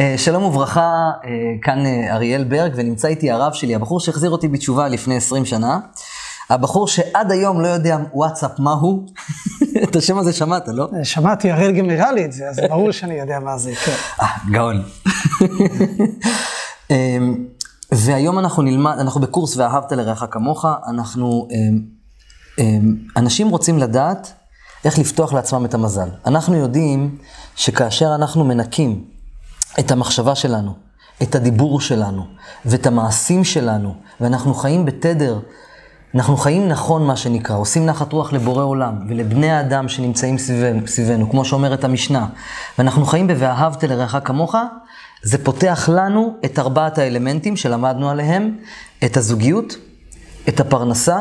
אה, שלום וברכה, אה, כאן אה, אריאל ברג, ונמצא איתי הרב שלי, הבחור שהחזיר אותי בתשובה לפני 20 שנה. הבחור שעד היום לא יודע וואטסאפ מהו. את השם הזה שמעת, לא? שמעתי, אריאל גם נראה לי את זה, אז ברור שאני יודע מה זה, כן. גאון. אמ, והיום אנחנו נלמד, אנחנו בקורס ואהבת לרעך כמוך, אנחנו, אמ, אמ, אנשים רוצים לדעת איך לפתוח לעצמם את המזל. אנחנו יודעים שכאשר אנחנו מנקים את המחשבה שלנו, את הדיבור שלנו ואת המעשים שלנו, ואנחנו חיים בתדר, אנחנו חיים נכון מה שנקרא, עושים נחת רוח לבורא עולם ולבני האדם שנמצאים סביבנו, סביבנו כמו שאומרת המשנה, ואנחנו חיים ב"ואהבת לרעך כמוך", זה פותח לנו את ארבעת האלמנטים שלמדנו עליהם, את הזוגיות, את הפרנסה,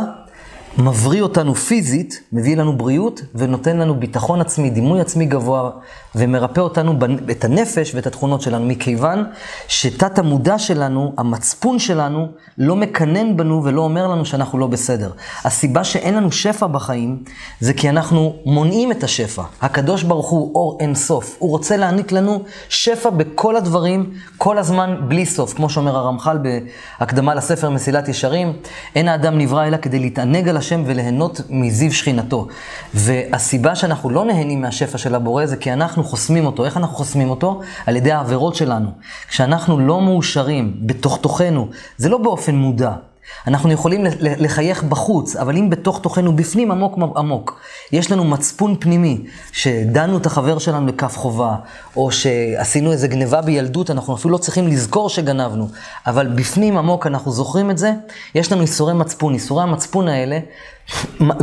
מבריא אותנו פיזית, מביא לנו בריאות ונותן לנו ביטחון עצמי, דימוי עצמי גבוה, ומרפא אותנו, את הנפש ואת התכונות שלנו, מכיוון שתת המודע שלנו, המצפון שלנו, לא מקנן בנו ולא אומר לנו שאנחנו לא בסדר. הסיבה שאין לנו שפע בחיים, זה כי אנחנו מונעים את השפע. הקדוש ברוך הוא אור אין סוף. הוא רוצה להעניק לנו שפע בכל הדברים, כל הזמן, בלי סוף. כמו שאומר הרמח"ל בהקדמה לספר מסילת ישרים, אין האדם נברא אלא כדי להתענג על השם וליהנות מזיו שכינתו. והסיבה שאנחנו לא נהנים מהשפע של הבורא זה כי אנחנו חוסמים אותו. איך אנחנו חוסמים אותו? על ידי העבירות שלנו. כשאנחנו לא מאושרים בתוך תוכנו, זה לא באופן מודע. אנחנו יכולים לחייך בחוץ, אבל אם בתוך תוכנו, בפנים עמוק עמוק, יש לנו מצפון פנימי, שדנו את החבר שלנו לכף חובה, או שעשינו איזה גניבה בילדות, אנחנו אפילו לא צריכים לזכור שגנבנו, אבל בפנים עמוק אנחנו זוכרים את זה, יש לנו איסורי מצפון. איסורי המצפון האלה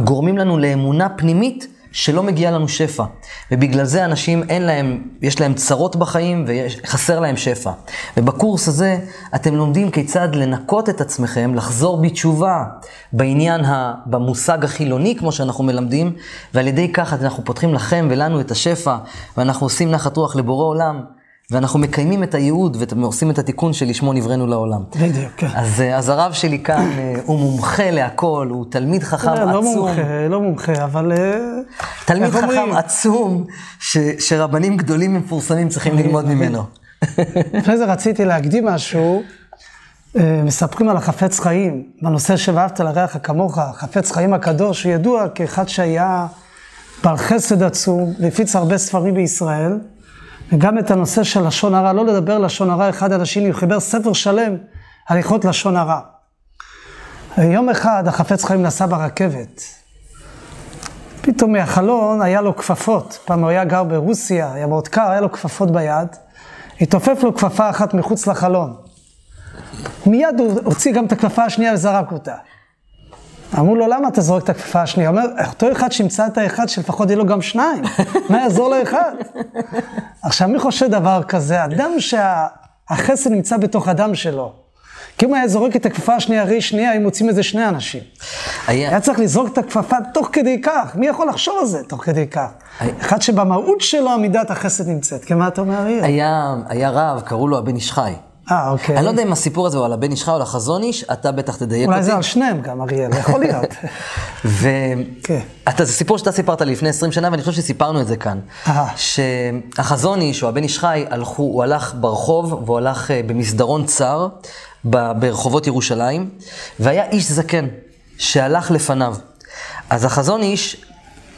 גורמים לנו לאמונה פנימית שלא מגיע לנו שפע. ובגלל זה אנשים אין להם, יש להם צרות בחיים וחסר להם שפע. ובקורס הזה אתם לומדים כיצד לנקות את עצמכם, לחזור בתשובה בעניין, ה, במושג החילוני כמו שאנחנו מלמדים, ועל ידי כך אנחנו פותחים לכם ולנו את השפע, ואנחנו עושים נחת רוח לבורא עולם. ואנחנו מקיימים את הייעוד ועושים את התיקון שלשמו נבראנו לעולם. בדיוק, כן. אז, אה, אז הרב שלי כאן אה, הוא מומחה להכל, הוא תלמיד חכם לא, עצום. לא מומחה, לא מומחה, אבל... אה, תלמיד חכם אומרים? עצום, ש, שרבנים גדולים ומפורסמים צריכים ללמוד ממנו. לפני זה רציתי להקדים משהו. מספרים על החפץ חיים, בנושא שאהבת לרעך כמוך, חפץ חיים הקדוש, הוא ידוע כאחד שהיה בעל חסד עצום, והפיץ הרבה ספרים בישראל. וגם את הנושא של לשון הרע, לא לדבר לשון הרע אחד על השני, הוא חיבר ספר שלם על הלכות לשון הרע. יום אחד החפץ חיים נסע ברכבת. פתאום מהחלון היה לו כפפות. פעם הוא היה גר ברוסיה, היה מאוד קר, היה לו כפפות ביד. התעופף לו כפפה אחת מחוץ לחלון. מיד הוא הוציא גם את הכפפה השנייה וזרק אותה. אמרו לו, למה אתה זורק את הכפיפה השנייה? הוא אומר, אותו אחד שימצא את האחד שלפחות יהיה לו גם שניים, מה יעזור לאחד? עכשיו, מי חושב דבר כזה? אדם שהחסד נמצא בתוך הדם שלו. כי אם היה זורק את הכפפה השנייה, ראי שנייה, היו מוצאים איזה שני אנשים. היה... היה צריך לזרוק את הכפפה תוך כדי כך. מי יכול לחשוב על זה תוך כדי כך? היה... אחד שבמהות שלו מידת החסד נמצאת. כי מה אתה אומר, אריאל? היה, היה רב, קראו לו הבן איש חי. אה, אוקיי. אני לא יודע אם הסיפור הזה הוא על הבן איש חי או על החזון איש, אתה בטח תדייק אותי. אולי זה על שניהם גם, אריאל, יכול להיות. ו... כן. זה סיפור שאתה סיפרת לי לפני 20 שנה, ואני חושב שסיפרנו את זה כאן. שהחזון איש או הבן איש חי, הלכו, הוא הלך ברחוב, והוא הלך אה, במסדרון צר, ברחובות ירושלים, והיה איש זקן שהלך לפניו. אז החזון איש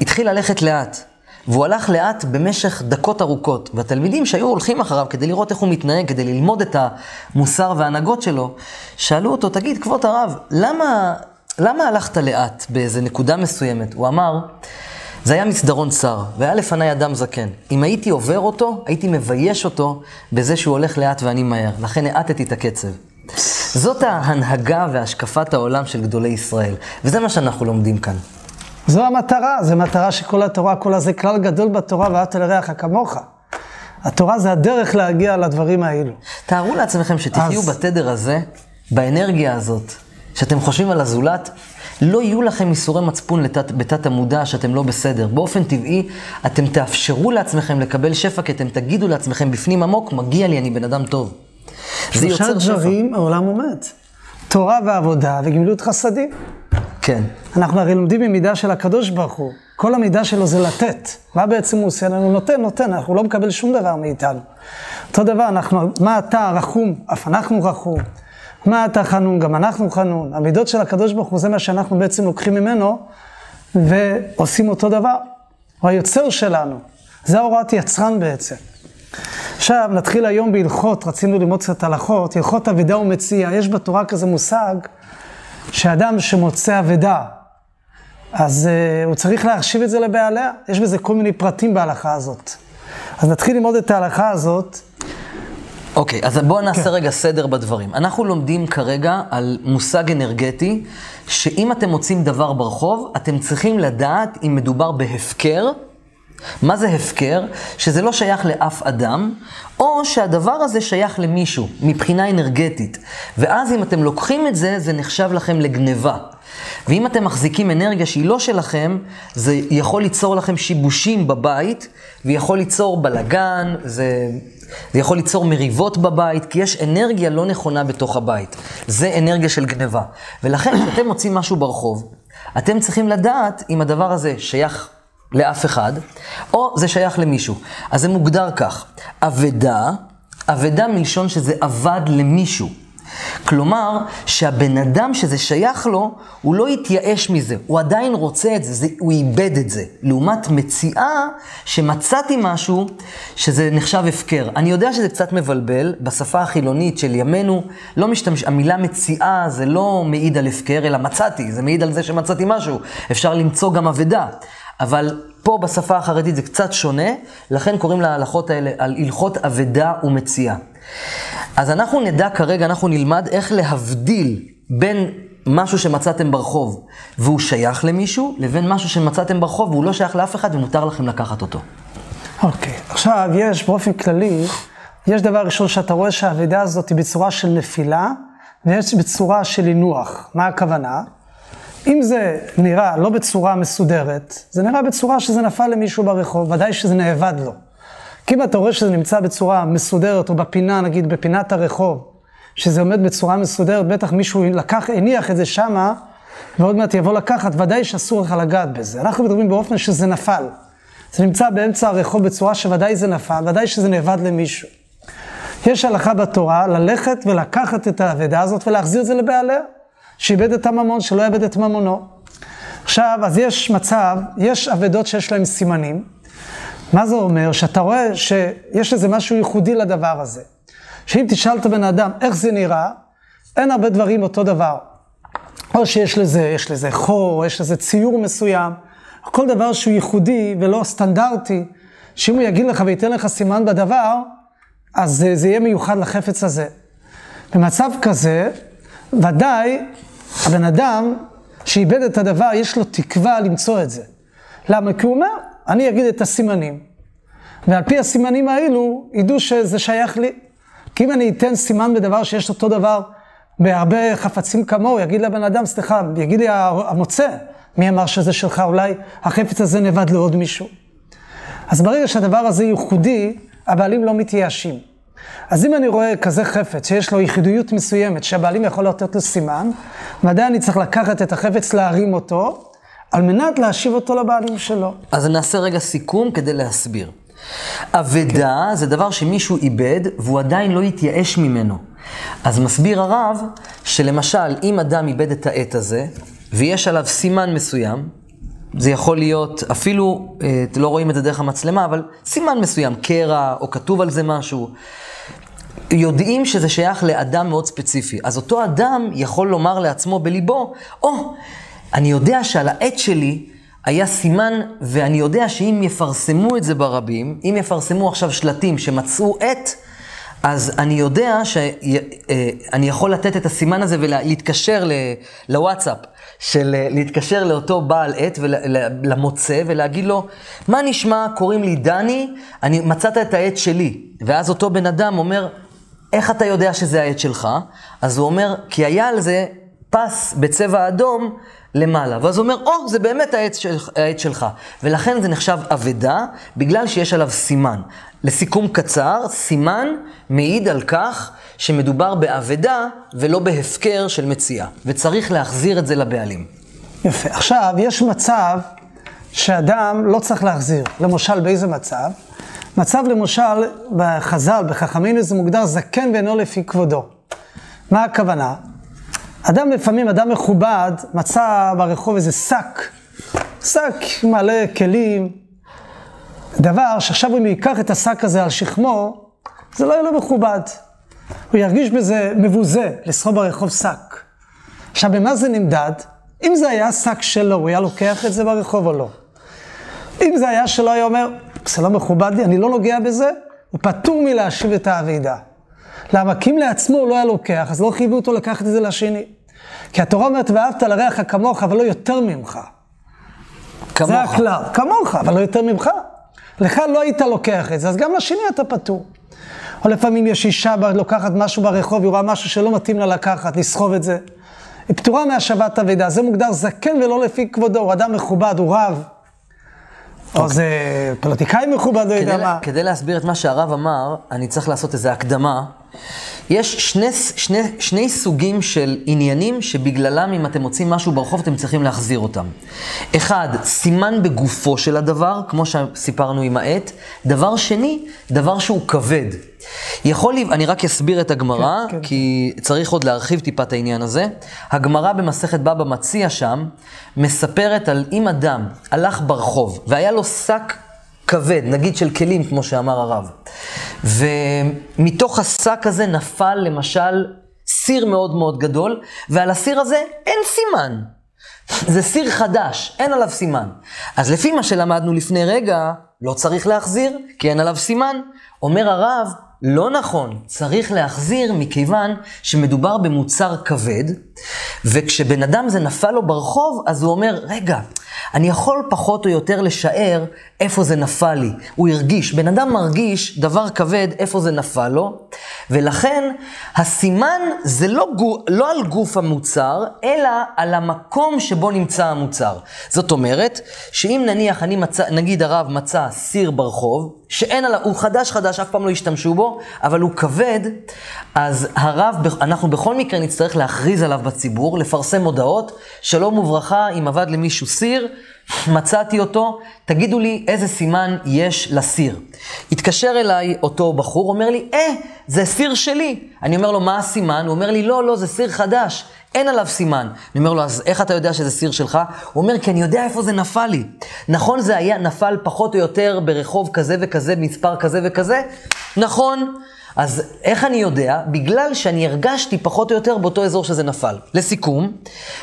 התחיל ללכת לאט. והוא הלך לאט במשך דקות ארוכות, והתלמידים שהיו הולכים אחריו כדי לראות איך הוא מתנהג, כדי ללמוד את המוסר וההנהגות שלו, שאלו אותו, תגיד, כבוד הרב, למה, למה הלכת לאט באיזה נקודה מסוימת? הוא אמר, זה היה מסדרון צר, והיה לפניי אדם זקן. אם הייתי עובר אותו, הייתי מבייש אותו בזה שהוא הולך לאט ואני מהר. לכן האטתי את הקצב. זאת ההנהגה והשקפת העולם של גדולי ישראל, וזה מה שאנחנו לומדים כאן. זו המטרה, זו מטרה שכל התורה, כל הזה כלל גדול בתורה, ואהבת לרעך כמוך. התורה זה הדרך להגיע לדברים האלו. תארו לעצמכם שתחיו אז... בתדר הזה, באנרגיה הזאת, שאתם חושבים על הזולת, לא יהיו לכם איסורי מצפון לתת, בתת המודע שאתם לא בסדר. באופן טבעי, אתם תאפשרו לעצמכם לקבל שפע, כי אתם תגידו לעצמכם בפנים עמוק, מגיע לי, אני בן אדם טוב. זה יוצר שפע. שלושה דברים העולם עומד. תורה ועבודה וגמילות חסדים. כן. אנחנו הרי לומדים ממידה של הקדוש ברוך הוא. כל המידה שלו זה לתת. מה בעצם הוא עושה לנו? נותן, נותן, אנחנו לא מקבל שום דבר מאיתנו. אותו דבר, אנחנו, מה אתה רחום? אף אנחנו רחום. מה אתה חנון? גם אנחנו חנון. המידות של הקדוש ברוך הוא זה מה שאנחנו בעצם לוקחים ממנו ועושים אותו דבר. הוא היוצר שלנו. זה הוראת יצרן בעצם. עכשיו, נתחיל היום בהלכות, רצינו ללמוד קצת הלכות, הלכות אבידה ומציע. יש בתורה כזה מושג שאדם שמוצא אבידה, אז uh, הוא צריך להחשיב את זה לבעליה. יש בזה כל מיני פרטים בהלכה הזאת. אז נתחיל ללמוד את ההלכה הזאת. אוקיי, okay, אז בואו נעשה כן. רגע סדר בדברים. אנחנו לומדים כרגע על מושג אנרגטי, שאם אתם מוצאים דבר ברחוב, אתם צריכים לדעת אם מדובר בהפקר, מה זה הפקר? שזה לא שייך לאף אדם, או שהדבר הזה שייך למישהו, מבחינה אנרגטית. ואז אם אתם לוקחים את זה, זה נחשב לכם לגניבה. ואם אתם מחזיקים אנרגיה שהיא לא שלכם, זה יכול ליצור לכם שיבושים בבית, ויכול ליצור בלגן, זה, זה יכול ליצור מריבות בבית, כי יש אנרגיה לא נכונה בתוך הבית. זה אנרגיה של גניבה. ולכן, כשאתם מוצאים משהו ברחוב, אתם צריכים לדעת אם הדבר הזה שייך לאף אחד, או זה שייך למישהו. אז זה מוגדר כך, אבדה, אבדה מלשון שזה אבד למישהו. כלומר, שהבן אדם שזה שייך לו, הוא לא התייאש מזה, הוא עדיין רוצה את זה, זה הוא איבד את זה. לעומת מציאה שמצאתי משהו שזה נחשב הפקר. אני יודע שזה קצת מבלבל, בשפה החילונית של ימינו, לא משתמש, המילה מציאה זה לא מעיד על הפקר, אלא מצאתי, זה מעיד על זה שמצאתי משהו. אפשר למצוא גם אבדה. אבל פה בשפה החרדית זה קצת שונה, לכן קוראים להלכות האלה על הלכות אבדה ומציאה. אז אנחנו נדע כרגע, אנחנו נלמד איך להבדיל בין משהו שמצאתם ברחוב והוא שייך למישהו, לבין משהו שמצאתם ברחוב והוא לא שייך לאף אחד ומותר לכם לקחת אותו. אוקיי, okay. עכשיו יש באופן כללי, יש דבר ראשון שאתה רואה שהאבדה הזאת היא בצורה של נפילה, ויש בצורה של הינוח. מה הכוונה? אם זה נראה לא בצורה מסודרת, זה נראה בצורה שזה נפל למישהו ברחוב, ודאי שזה נאבד לו. כי אם אתה רואה שזה נמצא בצורה מסודרת, או בפינה, נגיד בפינת הרחוב, שזה עומד בצורה מסודרת, בטח מישהו לקח, הניח את זה שמה, ועוד מעט יבוא לקחת, ודאי שאסור לך לגעת בזה. אנחנו מדברים באופן שזה נפל. זה נמצא באמצע הרחוב בצורה שוודאי זה נפל, ודאי שזה נאבד למישהו. יש הלכה בתורה ללכת ולקחת את האבדה הזאת ולהחזיר את זה לבעליה. שאיבד את הממון, שלא יאבד את ממונו. עכשיו, אז יש מצב, יש אבדות שיש להם סימנים. מה זה אומר? שאתה רואה שיש איזה משהו ייחודי לדבר הזה. שאם תשאל את הבן אדם איך זה נראה, אין הרבה דברים אותו דבר. או שיש לזה, יש לזה חור, או יש לזה ציור מסוים. כל דבר שהוא ייחודי ולא סטנדרטי, שאם הוא יגיד לך וייתן לך סימן בדבר, אז זה, זה יהיה מיוחד לחפץ הזה. במצב כזה, ודאי הבן אדם שאיבד את הדבר, יש לו תקווה למצוא את זה. למה? כי הוא אומר, אני אגיד את הסימנים. ועל פי הסימנים האלו, ידעו שזה שייך לי. כי אם אני אתן סימן בדבר שיש אותו דבר בהרבה חפצים כמוהו, יגיד לבן אדם, סליחה, יגיד לי המוצא, מי אמר שזה שלך, אולי החפץ הזה נאבד לעוד מישהו. אז ברגע שהדבר הזה ייחודי, הבעלים לא מתייאשים. אז אם אני רואה כזה חפץ שיש לו יחידויות מסוימת, שהבעלים יכול לתת לו סימן, ועדיין אני צריך לקחת את החפץ, להרים אותו, על מנת להשיב אותו לבעלים שלו. אז נעשה רגע סיכום כדי להסביר. אבדה כן. זה דבר שמישהו איבד והוא עדיין לא התייאש ממנו. אז מסביר הרב שלמשל, אם אדם איבד את העט הזה, ויש עליו סימן מסוים, זה יכול להיות, אפילו, אה, לא רואים את זה דרך המצלמה, אבל סימן מסוים, קרע, או כתוב על זה משהו. יודעים שזה שייך לאדם מאוד ספציפי. אז אותו אדם יכול לומר לעצמו בליבו, או, oh, אני יודע שעל העט שלי היה סימן, ואני יודע שאם יפרסמו את זה ברבים, אם יפרסמו עכשיו שלטים שמצאו עט, אז אני יודע שאני יכול לתת את הסימן הזה ולהתקשר לוואטסאפ, של להתקשר לאותו בעל עט ולמוצא ולהגיד לו, מה נשמע, קוראים לי דני, אני מצאת את העט שלי. ואז אותו בן אדם אומר, איך אתה יודע שזה העט שלך? אז הוא אומר, כי היה על זה פס בצבע אדום למעלה. ואז הוא אומר, או, oh, זה באמת העט, של, העט שלך. ולכן זה נחשב אבדה, בגלל שיש עליו סימן. לסיכום קצר, סימן מעיד על כך שמדובר באבדה ולא בהפקר של מציאה. וצריך להחזיר את זה לבעלים. יפה. עכשיו, יש מצב שאדם לא צריך להחזיר. למשל, באיזה מצב? מצב למשל, בחז"ל, בחכמינו זה מוגדר זקן ואינו לפי כבודו. מה הכוונה? אדם לפעמים, אדם מכובד, מצא ברחוב איזה שק, שק מלא כלים, דבר שעכשיו אם הוא ייקח את השק הזה על שכמו, זה לא יהיה לו מכובד. הוא ירגיש בזה מבוזה, לסחוב ברחוב שק. עכשיו, במה זה נמדד? אם זה היה שק שלו, הוא היה לוקח את זה ברחוב או לא? אם זה היה שלו, היה אומר, זה לא מכובד לי, אני לא נוגע בזה, הוא פטור מלהשיב את האבידה. למה? כי אם לעצמו הוא לא היה לוקח, אז לא חייבו אותו לקחת את זה לשני. כי התורה אומרת, ואהבת לרעך כמוך, אבל לא יותר ממך. כמוך. זה הכלל. כמוך, אבל לא יותר ממך. לך לא היית לוקח את זה, אז גם לשני אתה פטור. או לפעמים יש אישה לוקחת משהו ברחוב, היא רואה משהו שלא מתאים לה לקחת, לסחוב את זה. היא פטורה מהשבת אבידה, זה מוגדר זקן ולא לפי כבודו, הוא אדם מכובד, הוא רב. או זה פוליטיקאי מכובד, לא יודע מה. כדי להסביר את מה שהרב אמר, אני צריך לעשות איזו הקדמה. יש שני, שני, שני סוגים של עניינים שבגללם אם אתם מוצאים משהו ברחוב אתם צריכים להחזיר אותם. אחד, סימן בגופו של הדבר, כמו שסיפרנו עם העט. דבר שני, דבר שהוא כבד. יכול, אני רק אסביר את הגמרא, כן, כן. כי צריך עוד להרחיב טיפה את העניין הזה. הגמרא במסכת בבא מציע שם, מספרת על אם אדם הלך ברחוב והיה לו שק כבד, נגיד של כלים, כמו שאמר הרב, ומתוך השק הזה נפל למשל סיר מאוד מאוד גדול, ועל הסיר הזה אין סימן. זה סיר חדש, אין עליו סימן. אז לפי מה שלמדנו לפני רגע, לא צריך להחזיר, כי אין עליו סימן. אומר הרב, לא נכון, צריך להחזיר מכיוון שמדובר במוצר כבד, וכשבן אדם זה נפל לו ברחוב, אז הוא אומר, רגע, אני יכול פחות או יותר לשער איפה זה נפל לי. הוא הרגיש, בן אדם מרגיש דבר כבד איפה זה נפל לו, ולכן הסימן זה לא, גו, לא על גוף המוצר, אלא על המקום שבו נמצא המוצר. זאת אומרת, שאם נניח אני מצא, נגיד הרב מצא סיר ברחוב, שאין עליו, הוא חדש חדש, אף פעם לא השתמשו בו, אבל הוא כבד, אז הרב, אנחנו בכל מקרה נצטרך להכריז עליו בציבור, לפרסם הודעות, שלום וברכה, אם עבד למישהו סיר, מצאתי אותו, תגידו לי איזה סימן יש לסיר. התקשר אליי אותו בחור, אומר לי, אה, זה סיר שלי. אני אומר לו, מה הסימן? הוא אומר לי, לא, לא, זה סיר חדש, אין עליו סימן. אני אומר לו, אז איך אתה יודע שזה סיר שלך? הוא אומר, כי אני יודע איפה זה נפל לי. נכון, זה היה נפל פחות או יותר ברחוב כזה וכזה, מספר כזה וכזה? נכון. אז איך אני יודע? בגלל שאני הרגשתי פחות או יותר באותו אזור שזה נפל. לסיכום,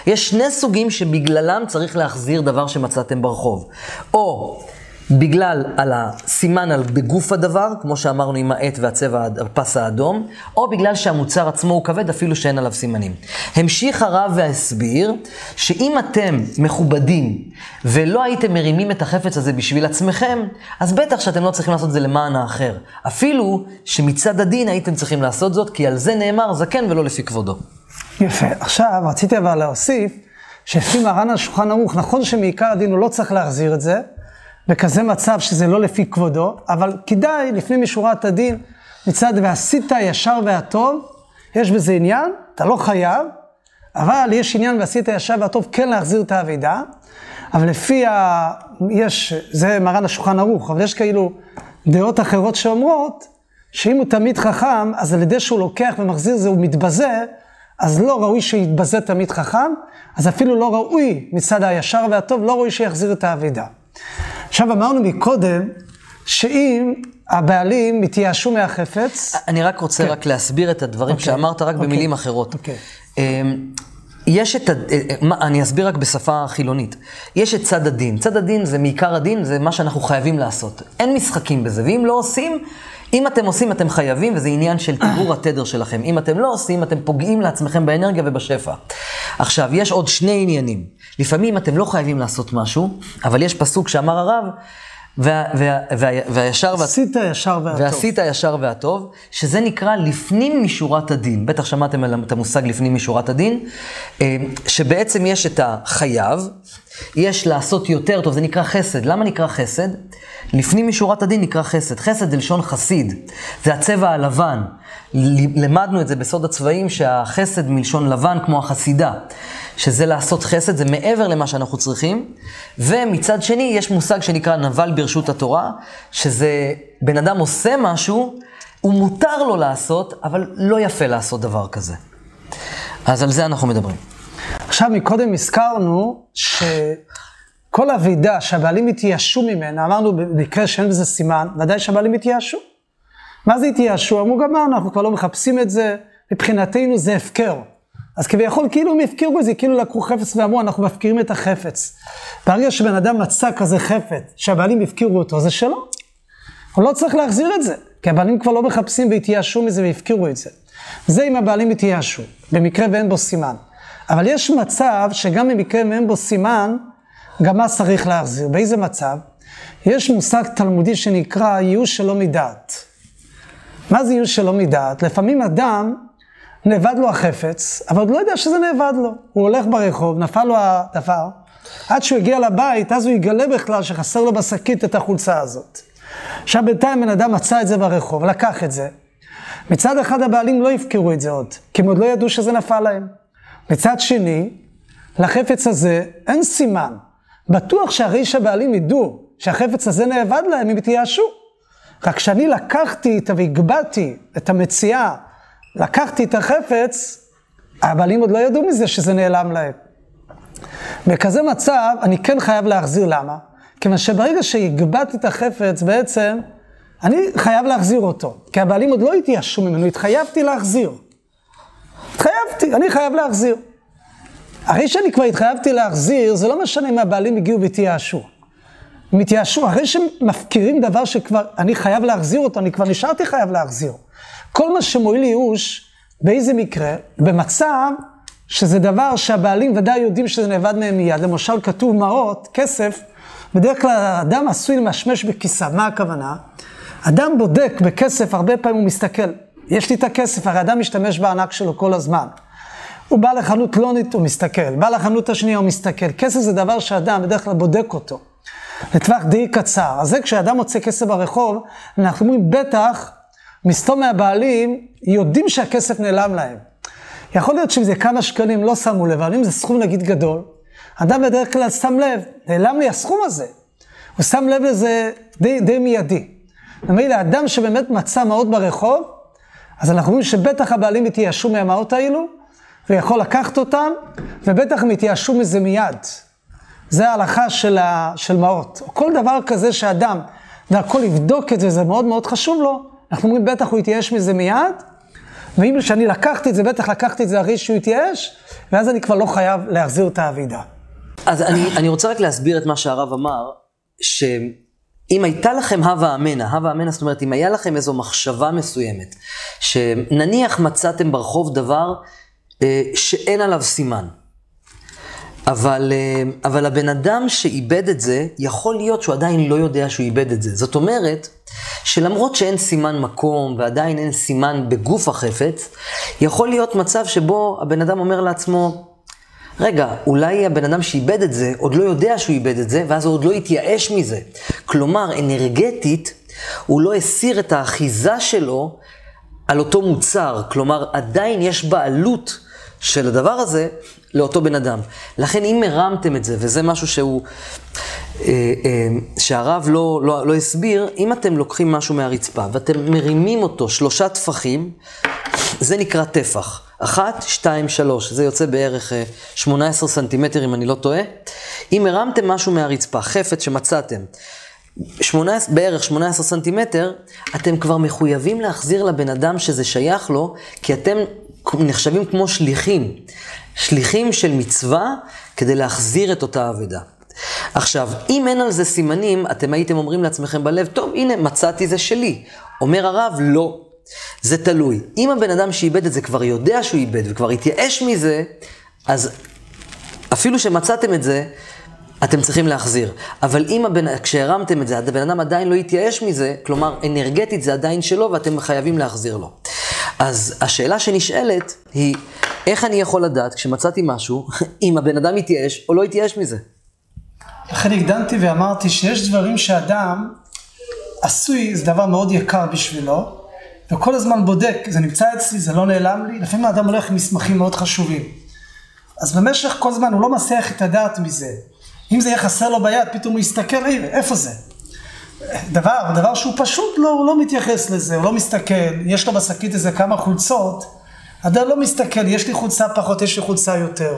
יש שני סוגים שבגללם צריך להחזיר דבר שמצאתם ברחוב. או בגלל על הסימן על בגוף הדבר, כמו שאמרנו עם העט והצבע, הפס האדום, או בגלל שהמוצר עצמו הוא כבד אפילו שאין עליו סימנים. המשיך הרב והסביר שאם אתם מכובדים ולא הייתם מרימים את החפץ הזה בשביל עצמכם, אז בטח שאתם לא צריכים לעשות את זה למען האחר. אפילו שמצד הדין הייתם צריכים לעשות זאת, כי על זה נאמר זקן ולא לפי כבודו. יפה. עכשיו, רציתי אבל להוסיף, שלפי מרן השולחן ערוך, נכון שמעיקר הדין הוא לא צריך להחזיר את זה, בכזה מצב שזה לא לפי כבודו, אבל כדאי, לפנים משורת הדין, מצד ועשית הישר והטוב, יש בזה עניין, אתה לא חייב, אבל יש עניין ועשית הישר והטוב כן להחזיר את האבידה, אבל לפי ה... יש, זה מרן השולחן ערוך, אבל יש כאילו דעות אחרות שאומרות, שאם הוא תמיד חכם, אז על ידי שהוא לוקח ומחזיר זה, הוא מתבזה, אז לא ראוי שיתבזה תמיד חכם, אז אפילו לא ראוי מצד הישר והטוב, לא ראוי שיחזיר את האבידה. עכשיו אמרנו מקודם, שאם הבעלים התייאשו מהחפץ, אני רק רוצה רק להסביר את הדברים אוקיי. שאמרת רק אוקיי. במילים אחרות. אוקיי. אמ, יש את, אה, אה, אני אסביר רק בשפה חילונית. יש את צד הדין. צד הדין זה מעיקר הדין, זה מה שאנחנו חייבים לעשות. אין משחקים בזה, ואם לא עושים, אם אתם עושים, אתם חייבים, וזה עניין של טיהור התדר שלכם. אם אתם לא עושים, אתם פוגעים לעצמכם באנרגיה ובשפע. עכשיו, יש עוד שני עניינים. לפעמים אתם לא חייבים לעשות משהו, אבל יש פסוק שאמר הרב, וה, וה, וה, והישר וה... עשית ישר והטוב. ועשית הישר והטוב, שזה נקרא לפנים משורת הדין. בטח שמעתם את המושג לפנים משורת הדין, אה, שבעצם יש את החייב, יש לעשות יותר טוב, זה נקרא חסד. למה נקרא חסד? לפנים משורת הדין נקרא חסד. חסד זה לשון חסיד, זה הצבע הלבן. למדנו את זה בסוד הצבעים, שהחסד מלשון לבן כמו החסידה, שזה לעשות חסד, זה מעבר למה שאנחנו צריכים. ומצד שני, יש מושג שנקרא נבל ברשות התורה, שזה בן אדם עושה משהו, הוא מותר לו לעשות, אבל לא יפה לעשות דבר כזה. אז על זה אנחנו מדברים. עכשיו, מקודם הזכרנו שכל אבידה שהבעלים התייאשו ממנה, אמרנו במקרה שאין בזה סימן, ודאי שהבעלים התייאשו. מה זה התייאשו? אמרו גמרנו, אנחנו כבר לא מחפשים את זה, מבחינתנו זה הפקר. אז כביכול כאילו הם הפקירו את זה, כאילו לקחו חפץ ואמרו, אנחנו מפקירים את החפץ. ברגע שבן אדם מצא כזה חפץ, שהבעלים הפקירו אותו, זה שלו. הוא לא צריך להחזיר את זה, כי הבעלים כבר לא מחפשים והתייאשו מזה והפקירו את זה. זה אם הבעלים התייאשו, במקרה ואין בו סימן. אבל יש מצב שגם במקרה ואין בו סימן, גם מה צריך להחזיר. באיזה מצב? יש מושג תלמודי שנקרא ייאוש שלא מדעת. מה זה ייאוש שלא מדעת? לפעמים אדם, נאבד לו החפץ, אבל עוד לא יודע שזה נאבד לו. הוא הולך ברחוב, נפל לו הדבר, עד שהוא הגיע לבית, אז הוא יגלה בכלל שחסר לו בשקית את החולצה הזאת. עכשיו בינתיים בן אדם מצא את זה ברחוב, לקח את זה. מצד אחד הבעלים לא יפקרו את זה עוד, כי הם עוד לא ידעו שזה נפל להם. מצד שני, לחפץ הזה אין סימן. בטוח שהרי שהבעלים ידעו שהחפץ הזה נאבד להם, הם יתייאשו. רק כשאני לקחתי והגבהתי את המציאה, לקחתי את החפץ, הבעלים עוד לא ידעו מזה שזה נעלם להם. בכזה מצב, אני כן חייב להחזיר. למה? כיוון שברגע שהגבהתי את החפץ, בעצם, אני חייב להחזיר אותו. כי הבעלים עוד לא התייאשו ממנו, התחייבתי להחזיר. התחייבתי, אני חייב להחזיר. הרי שאני כבר התחייבתי להחזיר, זה לא משנה אם הבעלים הגיעו והתייאשו. הם התייאשו, אחרי שמפקירים דבר שכבר אני חייב להחזיר אותו, אני כבר נשארתי חייב להחזיר. כל מה שמועיל ייאוש, באיזה מקרה? במצב שזה דבר שהבעלים ודאי יודעים שזה נאבד מהם מיד. למשל, כתוב מעות, כסף, בדרך כלל האדם עשוי למשמש בכיסה. מה הכוונה? אדם בודק בכסף, הרבה פעמים הוא מסתכל, יש לי את הכסף, הרי אדם משתמש בענק שלו כל הזמן. הוא בא לחנות פלונית, הוא מסתכל, בא לחנות השנייה, הוא מסתכל. כסף זה דבר שאדם בדרך כלל בודק אותו. לטווח די קצר. אז זה כשאדם מוצא כסף ברחוב, אנחנו אומרים, בטח, מסתום מהבעלים, יודעים שהכסף נעלם להם. יכול להיות שאם זה כמה שקלים, לא שמו לב, אבל אם זה סכום נגיד גדול, אדם בדרך כלל שם לב, נעלם לי הסכום הזה. הוא שם לב לזה די, די מיידי. ממילא, אדם שבאמת מצא מעות ברחוב, אז אנחנו אומרים שבטח הבעלים התייאשו מהמעות האלו, ויכול לקחת אותם, ובטח הם התייאשו מזה מיד. זה ההלכה של, ה, של מעות. כל דבר כזה שאדם, דרכו לבדוק את זה, זה מאוד מאוד חשוב לו, אנחנו אומרים, בטח הוא יתייאש מזה מיד, ואם כשאני לקחתי את זה, בטח לקחתי את זה הרי שהוא יתייאש, ואז אני כבר לא חייב להחזיר את האבידה. אז אני, אני רוצה רק להסביר את מה שהרב אמר, שאם הייתה לכם הווה אמנה, הווה אמנה זאת אומרת, אם היה לכם איזו מחשבה מסוימת, שנניח מצאתם ברחוב דבר אה, שאין עליו סימן. אבל, אה, אבל הבן אדם שאיבד את זה, יכול להיות שהוא עדיין לא יודע שהוא איבד את זה. זאת אומרת, שלמרות שאין סימן מקום ועדיין אין סימן בגוף החפץ, יכול להיות מצב שבו הבן אדם אומר לעצמו, רגע, אולי הבן אדם שאיבד את זה עוד לא יודע שהוא איבד את זה, ואז הוא עוד לא התייאש מזה. כלומר, אנרגטית, הוא לא הסיר את האחיזה שלו על אותו מוצר. כלומר, עדיין יש בעלות של הדבר הזה לאותו בן אדם. לכן אם הרמתם את זה, וזה משהו שהוא, אה, אה, שהרב לא, לא, לא הסביר, אם אתם לוקחים משהו מהרצפה ואתם מרימים אותו שלושה טפחים, זה נקרא טפח. אחת, שתיים, שלוש, זה יוצא בערך 18 אה, סנטימטר אם אני לא טועה. אם הרמתם משהו מהרצפה, חפץ שמצאתם, 18, בערך 18 סנטימטר, אתם כבר מחויבים להחזיר לבן אדם שזה שייך לו, כי אתם נחשבים כמו שליחים. שליחים של מצווה כדי להחזיר את אותה אבדה. עכשיו, אם אין על זה סימנים, אתם הייתם אומרים לעצמכם בלב, טוב, הנה, מצאתי זה שלי. אומר הרב, לא. זה תלוי. אם הבן אדם שאיבד את זה כבר יודע שהוא איבד וכבר התייאש מזה, אז אפילו שמצאתם את זה, אתם צריכים להחזיר. אבל אם הבן, כשהרמתם את זה, הבן אדם עדיין לא התייאש מזה, כלומר, אנרגטית זה עדיין שלו ואתם חייבים להחזיר לו. אז השאלה שנשאלת היא, איך אני יכול לדעת כשמצאתי משהו, אם הבן אדם התייאש או לא התייאש מזה? לכן הקדמתי ואמרתי שיש דברים שאדם עשוי, זה דבר מאוד יקר בשבילו, וכל הזמן בודק, זה נמצא אצלי, זה לא נעלם לי, לפעמים האדם הולך עם מסמכים מאוד חשובים. אז במשך כל זמן הוא לא מסיח את הדעת מזה. אם זה יהיה חסר לו ביד, פתאום הוא יסתכל, הנה, איפה זה? דבר, דבר שהוא פשוט לא, הוא לא מתייחס לזה, הוא לא מסתכל, יש לו בשקית איזה כמה חולצות, אדם לא מסתכל, יש לי חולצה פחות, יש לי חולצה יותר.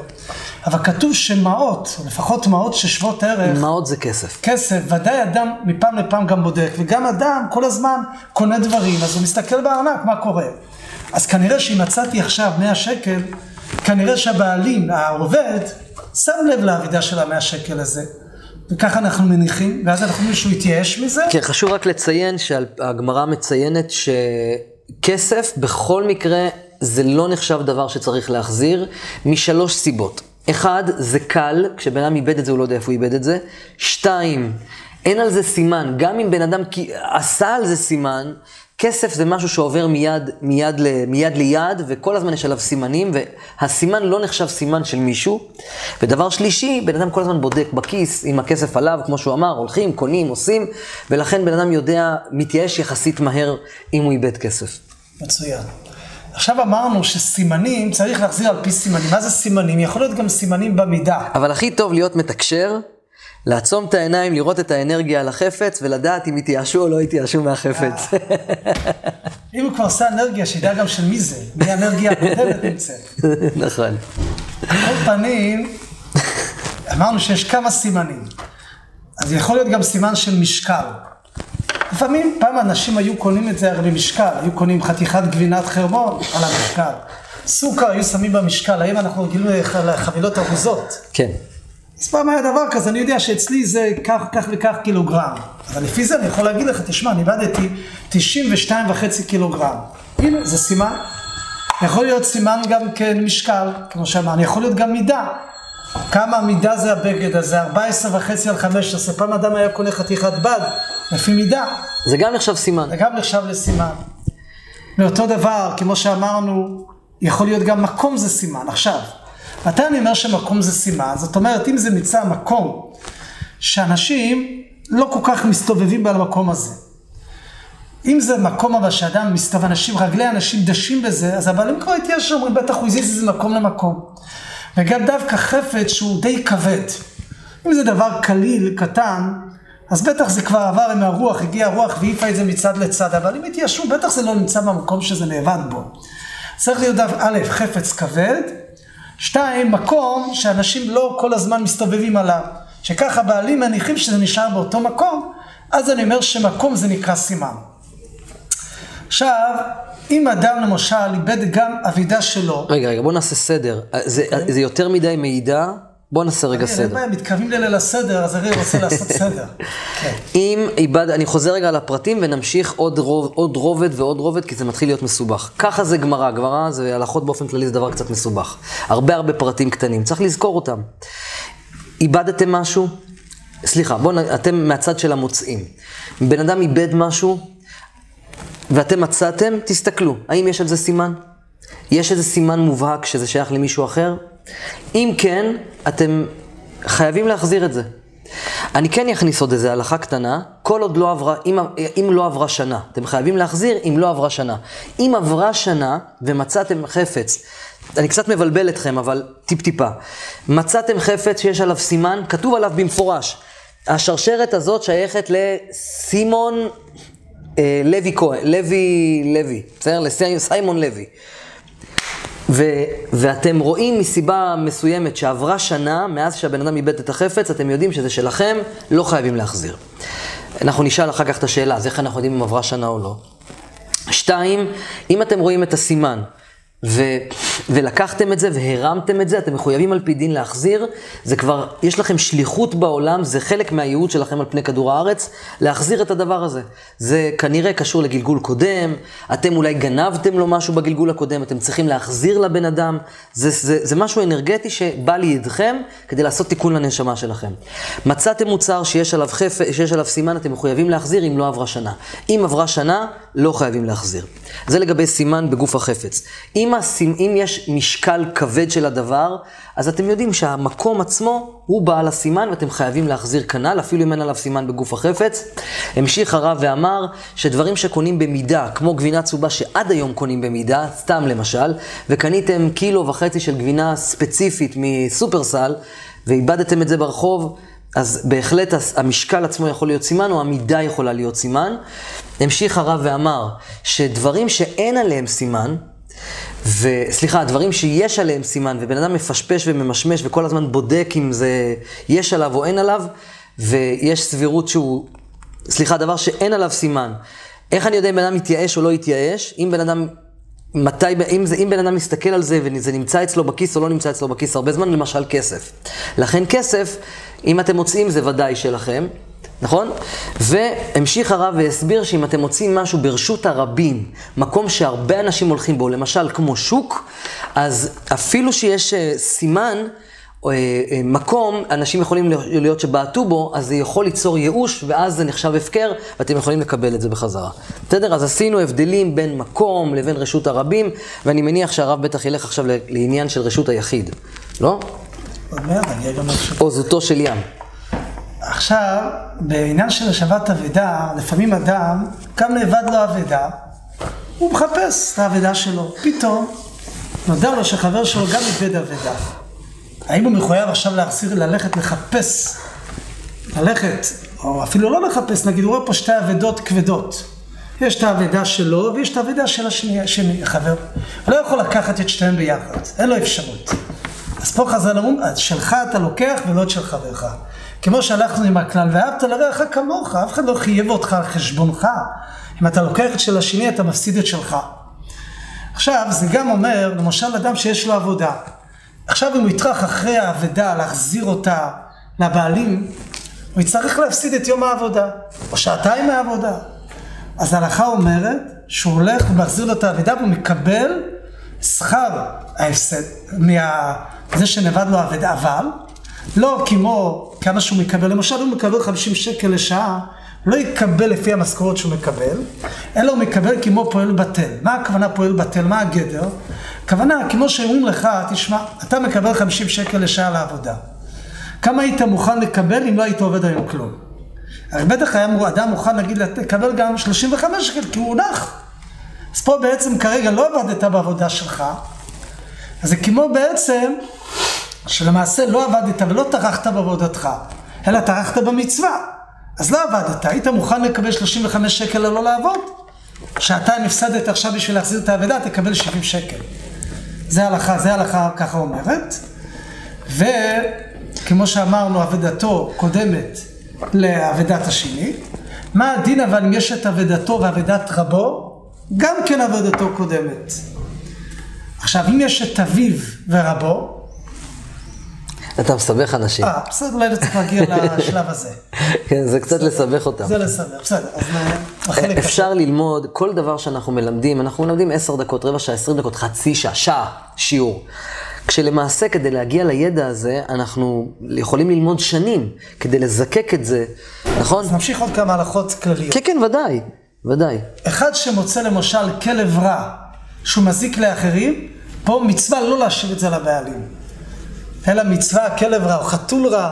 אבל כתוב שמעות, לפחות מעות ששוות ערך. מעות זה כסף. כסף, ודאי אדם מפעם לפעם גם בודק, וגם אדם כל הזמן קונה דברים, אז הוא מסתכל בארנק, מה קורה. אז כנראה שאם מצאתי עכשיו 100 שקל, כנראה שהבעלים, העובד, שם לב לאבידה של המאה שקל הזה. וככה אנחנו מניחים, ואז אנחנו אומרים שהוא התייאש מזה. כן, חשוב רק לציין שהגמרא מציינת שכסף בכל מקרה זה לא נחשב דבר שצריך להחזיר, משלוש סיבות. אחד, זה קל, כשבן אדם איבד את זה הוא לא יודע איפה הוא איבד את זה. שתיים, אין על זה סימן, גם אם בן אדם עשה על זה סימן, כסף זה משהו שעובר מיד, מיד, ל, מיד ליד, וכל הזמן יש עליו סימנים, והסימן לא נחשב סימן של מישהו. ודבר שלישי, בן אדם כל הזמן בודק בכיס אם הכסף עליו, כמו שהוא אמר, הולכים, קונים, עושים, ולכן בן אדם יודע, מתייאש יחסית מהר אם הוא איבד כסף. מצוין. עכשיו אמרנו שסימנים צריך להחזיר על פי סימנים. מה זה סימנים? יכול להיות גם סימנים במידה. אבל הכי טוב להיות מתקשר לעצום את העיניים, לראות את האנרגיה על החפץ, ולדעת אם התייאשו או לא התייאשו מהחפץ. אם הוא כבר עושה אנרגיה, שידע גם של מי זה, מי האנרגיה הקודמת נמצאת. נכון. על פנים, אמרנו שיש כמה סימנים. אז יכול להיות גם סימן של משקל. לפעמים, פעם אנשים היו קונים את זה הרי במשקל, היו קונים חתיכת גבינת חרמון על המשקל. סוכר היו שמים במשקל, היום אנחנו רגילים לחבילות ארוזות. כן. אז פעם היה דבר כזה, אני יודע שאצלי זה כך, כך וכך קילוגרם. אבל לפי זה אני יכול להגיד לך, תשמע, אני איבדתי 92 וחצי קילוגרם. הנה, זה סימן. יכול להיות סימן גם כן משקל, כמו שאמרנו, יכול להיות גם מידה. כמה מידה זה הבגד הזה? 14 וחצי על 15. פעם אדם היה קונה חתיכת בד, לפי מידה. זה גם נחשב סימן. זה גם נחשב לסימן. ואותו דבר, כמו שאמרנו, יכול להיות גם מקום זה סימן. עכשיו, מתי אני אומר שמקום זה סימן? זאת אומרת, אם זה נמצא מקום שאנשים לא כל כך מסתובבים במקום הזה. אם זה מקום אבל שאדם מסתובב, אנשים, רגלי אנשים דשים בזה, אז הבעלים כבר התיישר, אומרים, בטח הוא הזיז איזה מקום למקום. וגם דווקא חפץ שהוא די כבד. אם זה דבר קליל, קטן, אז בטח זה כבר עבר עם הרוח, הגיעה הרוח והעיפה את זה מצד לצד, אבל אם התיישרו, בטח זה לא נמצא במקום שזה נאבד בו. צריך להיות א', חפץ כבד, שתיים, מקום שאנשים לא כל הזמן מסתובבים עליו. שככה בעלים מניחים שזה נשאר באותו מקום, אז אני אומר שמקום זה נקרא סימן. עכשיו, אם אדם למשל איבד גם אבידה שלו... רגע, רגע, בוא נעשה סדר. זה, okay. זה יותר מדי מידע, בוא נעשה רגע סדר. אין מתקרבים לליל הסדר, אז הרי רוצה לעשות סדר. כן. אם איבד, אני חוזר רגע על הפרטים ונמשיך עוד, רוב, עוד רובד ועוד רובד, כי זה מתחיל להיות מסובך. ככה זה גמרא, גמרא זה הלכות באופן כללי זה דבר קצת מסובך. הרבה הרבה פרטים קטנים, צריך לזכור אותם. איבדתם משהו? סליחה, בואו, אתם מהצד של המוצאים. בן אדם איבד משהו, ואתם מצאתם, תסתכלו, האם יש על זה סימן? יש איזה סימן מובהק שזה שייך למישהו אחר? אם כן, אתם חייבים להחזיר את זה. אני כן אכניס עוד איזה הלכה קטנה, כל עוד לא עברה, אם, אם לא עברה שנה, אתם חייבים להחזיר אם לא עברה שנה. אם עברה שנה ומצאתם חפץ, אני קצת מבלבל אתכם, אבל טיפ-טיפה. מצאתם חפץ שיש עליו סימן, כתוב עליו במפורש. השרשרת הזאת שייכת לסימון אה, לוי כהן, לוי, לוי, בסדר? לסיימון לוי. ו, ואתם רואים מסיבה מסוימת שעברה שנה מאז שהבן אדם איבד את החפץ, אתם יודעים שזה שלכם, לא חייבים להחזיר. אנחנו נשאל אחר כך את השאלה, אז איך אנחנו יודעים אם עברה שנה או לא? שתיים, אם אתם רואים את הסימן, ו, ולקחתם את זה והרמתם את זה, אתם מחויבים על פי דין להחזיר, זה כבר, יש לכם שליחות בעולם, זה חלק מהייעוד שלכם על פני כדור הארץ, להחזיר את הדבר הזה. זה כנראה קשור לגלגול קודם, אתם אולי גנבתם לו משהו בגלגול הקודם, אתם צריכים להחזיר לבן אדם, זה, זה, זה משהו אנרגטי שבא לידכם כדי לעשות תיקון לנשמה שלכם. מצאתם מוצר שיש עליו, חפ... שיש עליו סימן, אתם מחויבים להחזיר אם לא עברה שנה. אם עברה שנה, לא חייבים להחזיר. זה לגבי סימן בגוף החפץ. אם אם, אם יש משקל כבד של הדבר, אז אתם יודעים שהמקום עצמו הוא בעל הסימן ואתם חייבים להחזיר כנ"ל, אפילו אם אין עליו סימן בגוף החפץ. המשיך הרב ואמר שדברים שקונים במידה, כמו גבינה צהובה שעד היום קונים במידה, סתם למשל, וקניתם קילו וחצי של גבינה ספציפית מסופרסל, ואיבדתם את זה ברחוב, אז בהחלט המשקל עצמו יכול להיות סימן, או המידה יכולה להיות סימן. המשיך הרב ואמר שדברים שאין עליהם סימן, וסליחה, דברים שיש עליהם סימן, ובן אדם מפשפש וממשמש וכל הזמן בודק אם זה יש עליו או אין עליו, ויש סבירות שהוא, סליחה, דבר שאין עליו סימן. איך אני יודע אם בן אדם יתייאש או לא יתייאש? אם בן אדם, מתי, אם, זה, אם בן אדם מסתכל על זה וזה נמצא אצלו בכיס או לא נמצא אצלו בכיס הרבה זמן, למשל כסף. לכן כסף, אם אתם מוצאים זה ודאי שלכם. נכון? והמשיך הרב והסביר שאם אתם מוצאים משהו ברשות הרבים, מקום שהרבה אנשים הולכים בו, למשל כמו שוק, אז אפילו שיש אה, סימן, מקום, אנשים יכולים להיות שבעטו בו, אז זה יכול ליצור ייאוש, ואז זה נחשב הפקר, ואתם יכולים לקבל את זה בחזרה. בסדר? אז עשינו הבדלים בין מקום לבין רשות הרבים, ואני מניח שהרב בטח ילך עכשיו לעניין של רשות היחיד, לא? או זוטו של ים. עכשיו, בעניין של השבת אבדה, לפעמים אדם, גם נאבד לו אבדה, הוא מחפש את האבדה שלו. פתאום נודע לו שחבר שלו גם איבד אבדה. האם הוא מחויב עכשיו להחזיר, ללכת לחפש, ללכת, או אפילו לא לחפש, נגיד, הוא רואה פה שתי אבדות כבדות. יש את האבדה שלו ויש את האבדה של השני, השני, החבר. הוא לא יכול לקחת את שתיהם ביחד, אין לו אפשרות. אז פה חז"ל אומרים, שלך אתה לוקח ולא את של חברך. כמו שהלכנו עם הכלל, ואהבת לרעך כמוך, אף אחד לא חייב אותך על חשבונך. אם אתה לוקח את של השני, אתה מפסיד את שלך. עכשיו, זה גם אומר, למשל, אדם שיש לו עבודה. עכשיו, אם הוא יטרח אחרי האבדה להחזיר אותה לבעלים, הוא יצטרך להפסיד את יום העבודה, או שעתיים מהעבודה. אז ההלכה אומרת שהוא הולך ומחזיר לו את האבדה והוא מקבל שכר ההפסד, מזה שנאבד לו האבדה, אבל לא כמו כמה שהוא מקבל, למשל הוא מקבל 50 שקל לשעה, לא יקבל לפי המשכורת שהוא מקבל, אלא הוא מקבל כמו פועל בטל. מה הכוונה פועל בטל? מה הגדר? הכוונה, כמו שאומרים לך, תשמע, אתה מקבל 50 שקל לשעה לעבודה. כמה היית מוכן לקבל אם לא היית עובד היום כלום? הרי בטח היה אדם מוכן להגיד, לקבל גם 35 שקל, כי הוא נח. אז פה בעצם כרגע לא עבדת בעבודה שלך, אז זה כמו בעצם שלמעשה לא עבדת ולא טרחת בעבודתך, אלא טרחת במצווה. אז לא עבדת, היית מוכן לקבל 35 שקל ללא לעבוד? שעתיים הפסדת עכשיו בשביל להחזיר את האבדה, תקבל 70 שקל. זה הלכה, זה הלכה ככה אומרת. וכמו שאמרנו, אבדתו קודמת לאבדת השני. מה הדין אבל אם יש את אבדתו ואבדת רבו? גם כן אבדתו קודמת. עכשיו, אם יש את אביו ורבו, אתה מסבך אנשים. אה, בסדר, אולי לא צריך להגיע לשלב הזה. כן, זה קצת לסבך אותם. זה לסבך, בסדר. אז החלק אפשר ללמוד, כל דבר שאנחנו מלמדים, אנחנו מלמדים עשר דקות, רבע שעה, עשרים דקות, חצי שעה, שעה, שיעור. כשלמעשה, כדי להגיע לידע הזה, אנחנו יכולים ללמוד שנים, כדי לזקק את זה, נכון? אז נמשיך עוד כמה הלכות כלליות. כן, כן, ודאי, ודאי. אחד שמוצא למשל כלב רע, שהוא מזיק לאחרים, פה מצווה לא להשאיר את זה לבעלים. אלא מצווה, כלב רע או חתול רע.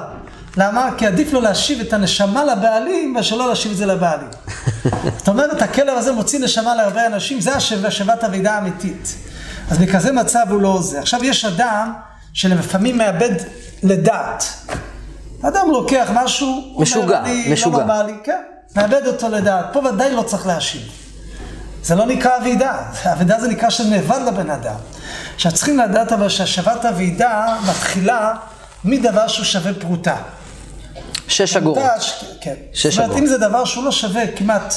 למה? כי עדיף לו להשיב את הנשמה לבעלים, מאשר לא להשיב את זה לבעלים. זאת אומרת, הכלב הזה מוציא נשמה להרבה אנשים, זה השבת אבידה האמיתית. אז בכזה מצב הוא לא זה. עכשיו יש אדם שלפעמים מאבד לדעת. אדם לוקח משהו, משוגע, אומר, משוגע. לא נורמלי, כן, מאבד אותו לדעת. פה ודאי לא צריך להשיב. זה לא נקרא אבידה, אבידה זה נקרא שנאבד לבן אדם. עכשיו צריכים לדעת אבל שהשבת אבידה מתחילה מדבר שהוא שווה פרוטה. שש אגורות. כן. שש אגורות. זאת אומרת, אם זה דבר שהוא לא שווה כמעט,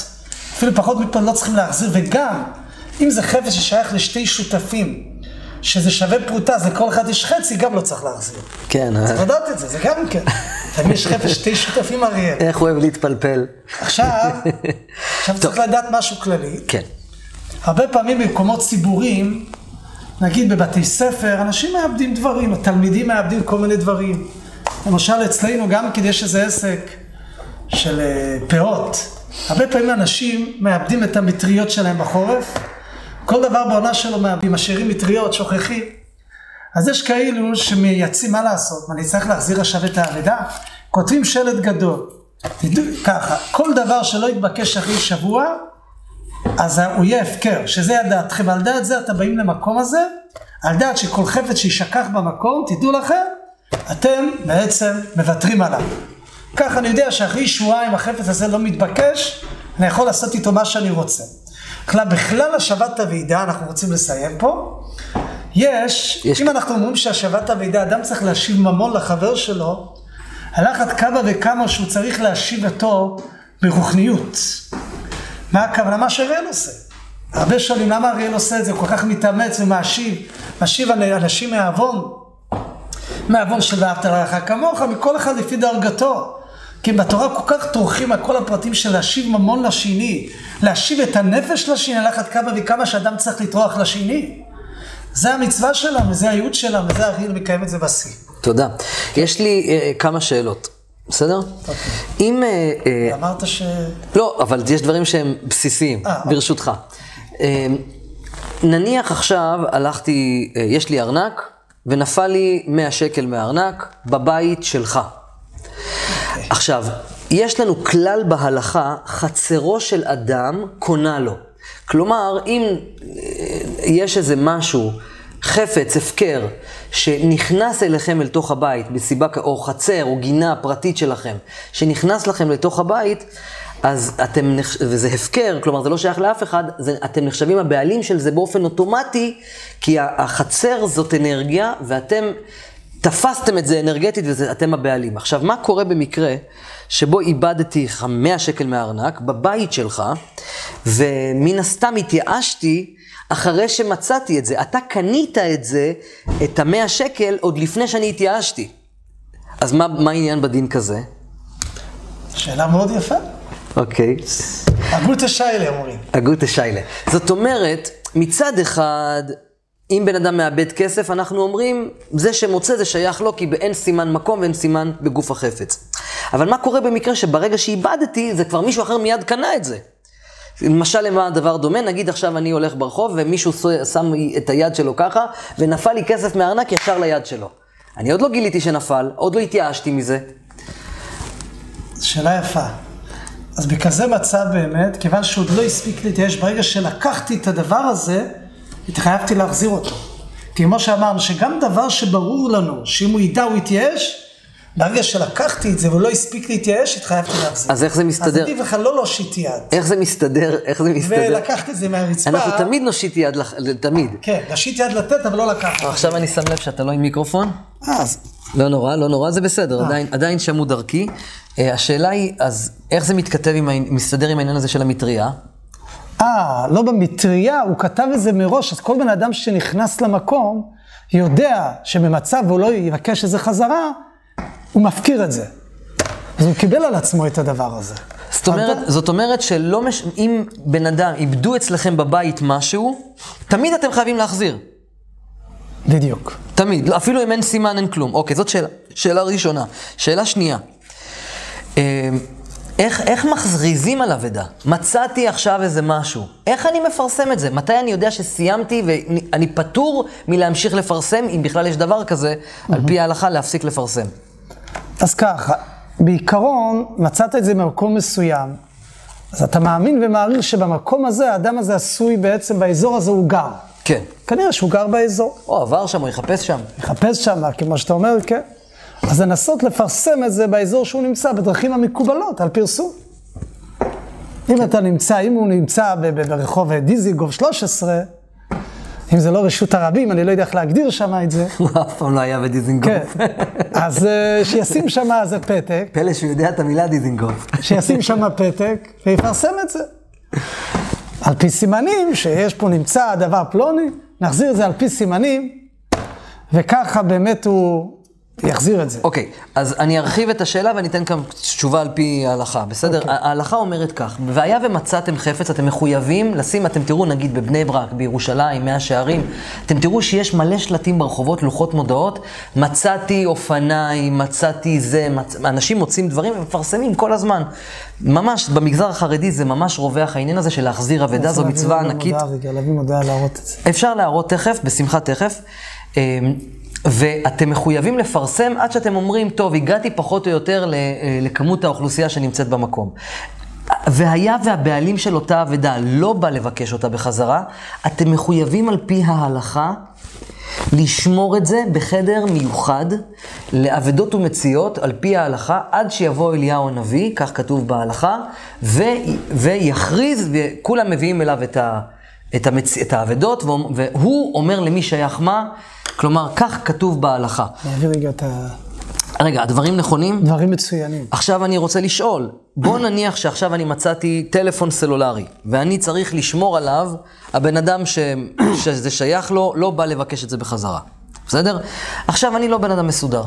אפילו פחות מפה לא צריכים להחזיר, וגם אם זה חפץ ששייך לשתי שותפים, שזה שווה פרוטה, זה כל אחד יש חצי, גם לא צריך להחזיר. כן. צריך לדעת את זה, זה גם כן. אם יש חפץ שתי שותפים אריאל. איך הוא אוהב להתפלפל. עכשיו, עכשיו צריך לדעת משהו כללי. כן. הרבה פעמים במקומות ציבוריים, נגיד בבתי ספר, אנשים מאבדים דברים, התלמידים מאבדים כל מיני דברים. למשל אצלנו גם כי יש איזה עסק של פאות. הרבה פעמים אנשים מאבדים את המטריות שלהם בחורף, כל דבר בעונה שלו משאירים מטריות, שוכחים. אז יש כאלו שמייצאים מה לעשות, מה אני צריך להחזיר עכשיו את האבדה? כותבים שלט גדול. תדעו ככה, כל דבר שלא יתבקש אחרי שבוע, אז הוא יהיה הפקר, שזה הדעתכם. על דעת זה אתם באים למקום הזה, על דעת שכל חפץ שישכח במקום, תדעו לכם, אתם בעצם מוותרים עליו. ככה אני יודע שאחרי שבועיים החפץ הזה לא מתבקש, אני יכול לעשות איתו מה שאני רוצה. כלל, בכלל השבת הוועידה, אנחנו רוצים לסיים פה, יש, יש אם אנחנו אומרים שהשבת הוועידה, אדם צריך להשיב ממון לחבר שלו, על אחת כמה וכמה שהוא צריך להשיב אותו ברוחניות. מה הכוונה? מה שאריאל עושה. הרבה שואלים למה אריאל עושה את זה, הוא כל כך מתאמץ ומאשיב, מאשיב אנשים מהעוון, מהעוון של ואהבת לרעך כמוך, מכל אחד לפי דרגתו. כי בתורה כל כך טורחים על כל הפרטים של להשיב ממון לשני, להשיב את הנפש לשני, אחת כמה וכמה שאדם צריך לטרוח לשני. זה המצווה שלנו, זה הייעוד שלנו, זה הריל מקיים את זה בשיא. תודה. יש לי uh, כמה שאלות, בסדר? אוקיי. אם... Uh, אמרת ש... לא, אבל יש דברים שהם בסיסיים, 아, אוקיי. ברשותך. Uh, נניח עכשיו הלכתי, uh, יש לי ארנק, ונפל לי 100 שקל מהארנק בבית שלך. עכשיו, יש לנו כלל בהלכה, חצרו של אדם קונה לו. כלומר, אם יש איזה משהו חפץ, הפקר, שנכנס אליכם אל תוך הבית, מסיבה, או חצר, או גינה פרטית שלכם, שנכנס לכם לתוך הבית, אז אתם, וזה הפקר, כלומר זה לא שייך לאף אחד, זה, אתם נחשבים הבעלים של זה באופן אוטומטי, כי החצר זאת אנרגיה, ואתם תפסתם את זה אנרגטית ואתם הבעלים. עכשיו, מה קורה במקרה שבו איבדתי 100 שקל מהארנק בבית שלך, ומן הסתם התייאשתי אחרי שמצאתי את זה. אתה קנית את זה, את המאה שקל, עוד לפני שאני התייאשתי. אז מה, מה העניין בדין כזה? שאלה מאוד יפה. אוקיי. אגוטה שיילה אומרים. אגוטה שיילה. זאת אומרת, מצד אחד, אם בן אדם מאבד כסף, אנחנו אומרים, זה שמוצא זה שייך לו, כי אין סימן מקום ואין סימן בגוף החפץ. אבל מה קורה במקרה שברגע שאיבדתי, זה כבר מישהו אחר מיד קנה את זה. למשל, למה הדבר דומה? נגיד עכשיו אני הולך ברחוב ומישהו שם את היד שלו ככה, ונפל לי כסף מהארנק ישר ליד שלו. אני עוד לא גיליתי שנפל, עוד לא התייאשתי מזה. שאלה יפה. אז בכזה מצב באמת, כיוון שעוד לא הספיק להתייאש, ברגע שלקחתי את הדבר הזה, התחייבתי להחזיר אותו. כי כמו שאמרנו, שגם דבר שברור לנו, שאם הוא ידע הוא יתייאש, ברגע שלקחתי את זה והוא לא הספיק להתייאש, התחייבתי להחזיר. אז איך זה מסתדר? אז עדיף לך לא להושיט יד. איך זה מסתדר? איך זה מסתדר? ולקחת את זה מהרצפה. אנחנו תמיד נושיט יד, תמיד. כן, להושיט יד לתת, אבל לא לקחת. עכשיו אני שם לב שאתה לא עם מיקרופון. אה, אז... לא נורא, לא נורא, זה בסדר, אה. עדיין, עדיין שמעו דרכי. אה, השאלה היא, אז איך זה מתכתב עם, מסתדר עם העניין הזה של המטריה? אה, לא במטריה, הוא כתב את זה מראש, אז כל בן אדם שנכנס למקום, יודע שבמצב הוא לא יבקש את זה חזרה, הוא מפקיר את זה. אז הוא קיבל על עצמו את הדבר הזה. זאת אומרת, זאת אומרת שלא מש... אם בן אדם איבדו אצלכם בבית משהו, תמיד אתם חייבים להחזיר. בדיוק. תמיד, אפילו אם אין סימן אין כלום. אוקיי, זאת שאלה, שאלה ראשונה. שאלה שנייה. איך, איך מכריזים על אבדה? מצאתי עכשיו איזה משהו. איך אני מפרסם את זה? מתי אני יודע שסיימתי ואני פטור מלהמשיך לפרסם, אם בכלל יש דבר כזה, על פי ההלכה להפסיק לפרסם? אז ככה, בעיקרון, מצאת את זה במקום מסוים, אז אתה מאמין ומעריך שבמקום הזה, האדם הזה עשוי בעצם, באזור הזה הוא גר. כן. כנראה שהוא גר באזור. או עבר שם, או יחפש שם. יחפש שם, כמו שאתה אומר, כן. אז לנסות לפרסם את זה באזור שהוא נמצא, בדרכים המקובלות, על פרסום. אם אתה נמצא, אם הוא נמצא ברחוב דיזיגוב 13, אם זה לא רשות הרבים, אני לא יודע איך להגדיר שם את זה. הוא אף פעם לא היה בדיזינגוף. כן, אז אה, שישים שם איזה פתק. פלא שהוא יודע את המילה דיזינגוף. שישים שם פתק ויפרסם את זה. על פי סימנים, שיש פה נמצא דבר פלוני, נחזיר את זה על פי סימנים, וככה באמת הוא יחזיר את זה. אוקיי, אז אני ארחיב את השאלה ואני אתן כאן תשובה על פי ההלכה, בסדר? אוקיי. ההלכה אומרת כך, והיה ומצאתם חפץ, אתם מחויבים לשים, אתם תראו נגיד בבני ברק, בירושלים, מאה שערים, אתם תראו שיש מלא שלטים ברחובות, לוחות מודעות, מצאתי אופניים, מצאתי זה, מצ... אנשים מוצאים דברים ומפרסמים כל הזמן. ממש, במגזר החרדי זה ממש רווח העניין הזה של להחזיר אבדה, זו מצווה ענקית. להביא מודעה להראות את זה. אפשר להראות תכף, בשמחה תכף. ואתם מחויבים לפרסם עד שאתם אומרים, טוב, הגעתי פחות או יותר אה, לכמות האוכלוסייה שנמצאת במקום. והיה והבעלים של אותה אבדה לא בא לבקש אותה בחזרה, אתם מחויבים על פי ההלכה לשמור את זה בחדר מיוחד לאבדות ומציאות על פי ההלכה עד שיבוא אליהו הנביא, כך כתוב בהלכה, ו- ויכריז, וכולם מביאים אליו את, ה- את, המצ... את האבדות, והוא- אומר למי שייך מה, כלומר, כך כתוב בהלכה. להביא רגע את רגע, הדברים נכונים? הדברים מצוינים. עכשיו אני רוצה לשאול, בוא נניח שעכשיו אני מצאתי טלפון סלולרי, ואני צריך לשמור עליו, הבן אדם ש... שזה שייך לו, לא בא לבקש את זה בחזרה. בסדר? עכשיו אני לא בן אדם מסודר.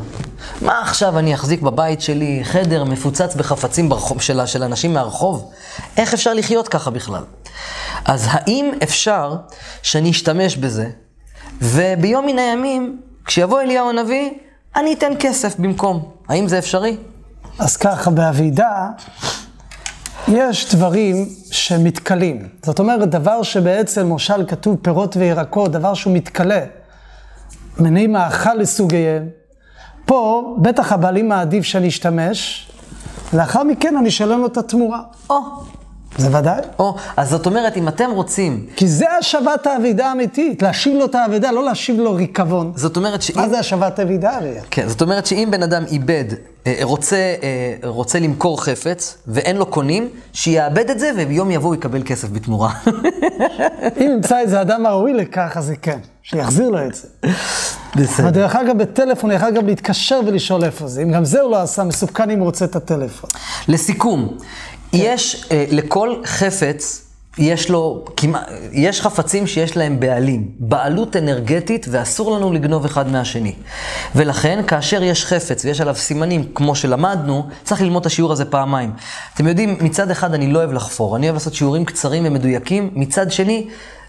מה עכשיו אני אחזיק בבית שלי חדר מפוצץ בחפצים ברחוב, של, של אנשים מהרחוב? איך אפשר לחיות ככה בכלל? אז האם אפשר שאני אשתמש בזה, וביום מן הימים, כשיבוא אליהו הנביא, אני אתן כסף במקום. האם זה אפשרי? אז ככה, באבידה יש דברים שמתכלים. זאת אומרת, דבר שבעצם, למשל, כתוב פירות וירקות, דבר שהוא מתכלה. מיני מאכל לסוגיהם. פה, בטח הבעלים מעדיף שאני אשתמש, לאחר מכן אני אשלם לו את התמורה. או, זה ודאי. או, אז זאת אומרת, אם אתם רוצים, כי זה השבת האבידה האמיתית, להשיב לו את האבידה, לא להשיב לו ריקבון. זאת אומרת שאם... מה זה השבת האבידה הרי? כן, זאת אומרת שאם בן אדם איבד, אה, רוצה, אה, רוצה למכור חפץ, ואין לו קונים, שיאבד את זה, וביום יבוא הוא יקבל כסף בתמורה. אם ימצא איזה אדם הראוי לכך, אז זה כן, שיחזיר לו את זה. אבל בסדר. דרך אגב, בטלפון יכול גם להתקשר ולשאול איפה זה. אם גם זה הוא לא עשה, מסוכן אם הוא רוצה את הטלפון. לסיכום, יש אה, לכל חפץ, יש לו, כמעט, יש חפצים שיש להם בעלים, בעלות אנרגטית, ואסור לנו לגנוב אחד מהשני. ולכן, כאשר יש חפץ ויש עליו סימנים, כמו שלמדנו, צריך ללמוד את השיעור הזה פעמיים. אתם יודעים, מצד אחד אני לא אוהב לחפור, אני אוהב לעשות שיעורים קצרים ומדויקים, מצד שני,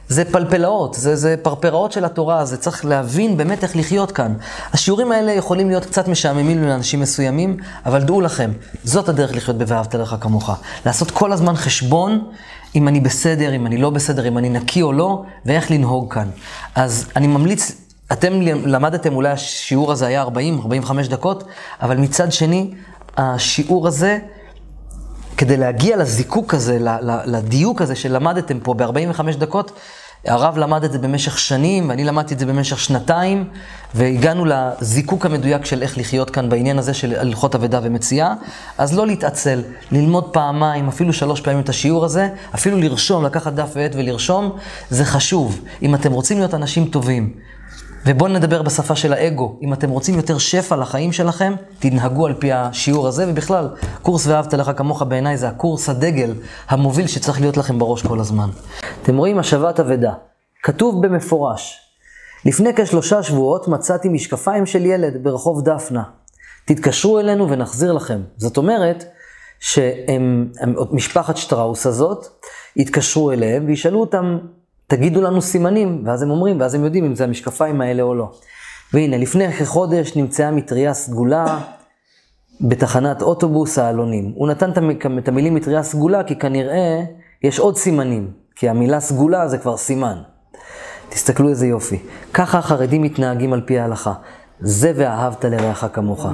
זה פלפלאות, זה, זה פרפראות של התורה, זה צריך להבין באמת איך לחיות כאן. השיעורים האלה יכולים להיות קצת משעממים לאנשים מסוימים, אבל דעו לכם, זאת הדרך לחיות ב"ואהבת לך כמוך". לעשות כל הזמן חשבון אם אני בסדר, אם אני לא בסדר, אם אני נקי או לא, ואיך לנהוג כאן. אז אני ממליץ, אתם למדתם, אולי השיעור הזה היה 40-45 דקות, אבל מצד שני, השיעור הזה, כדי להגיע לזיקוק הזה, לדיוק הזה שלמדתם פה ב-45 דקות, הרב למד את זה במשך שנים, ואני למדתי את זה במשך שנתיים, והגענו לזיקוק המדויק של איך לחיות כאן בעניין הזה של הלכות אבדה ומציאה. אז לא להתעצל, ללמוד פעמיים, אפילו שלוש פעמים את השיעור הזה, אפילו לרשום, לקחת דף ועט ולרשום, זה חשוב. אם אתם רוצים להיות אנשים טובים, ובואו נדבר בשפה של האגו. אם אתם רוצים יותר שפע לחיים שלכם, תנהגו על פי השיעור הזה, ובכלל, קורס ואהבת לך כמוך בעיניי זה הקורס הדגל המוביל שצריך להיות לכם בראש כל הזמן. אתם רואים השבת אבדה. כתוב במפורש, לפני כשלושה שבועות מצאתי משקפיים של ילד ברחוב דפנה. תתקשרו אלינו ונחזיר לכם. זאת אומרת, שהם, הם, משפחת שטראוס הזאת, יתקשרו אליהם וישאלו אותם, תגידו לנו סימנים, ואז הם אומרים, ואז הם יודעים אם זה המשקפיים האלה או לא. והנה, לפני כחודש נמצאה מטריה סגולה בתחנת אוטובוס העלונים. הוא נתן את המ- את המילים מטריה סגולה, כי כנראה יש עוד סימנים, כי המילה סגולה זה כבר סימן. תסתכלו איזה יופי. ככה החרדים מתנהגים על פי ההלכה. זה ואהבת לרעך כמוך.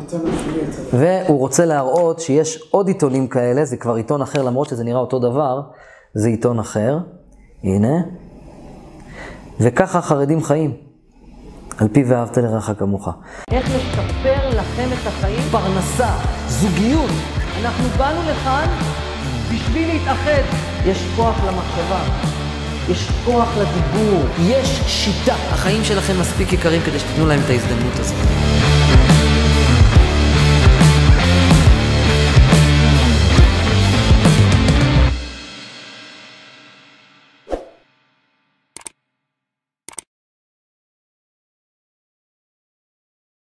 והוא רוצה להראות שיש עוד עיתונים כאלה, זה כבר עיתון אחר, למרות שזה נראה אותו דבר, זה עיתון אחר. הנה. וככה החרדים חיים, על פי ואהבת לרעך כמוך. איך לשפר לכם את החיים? פרנסה, זוגיות. אנחנו באנו לכאן בשביל להתאחד. יש כוח למחשבה, יש כוח לדיבור, יש שיטה. החיים שלכם מספיק יקרים כדי שתיתנו להם את ההזדמנות הזאת.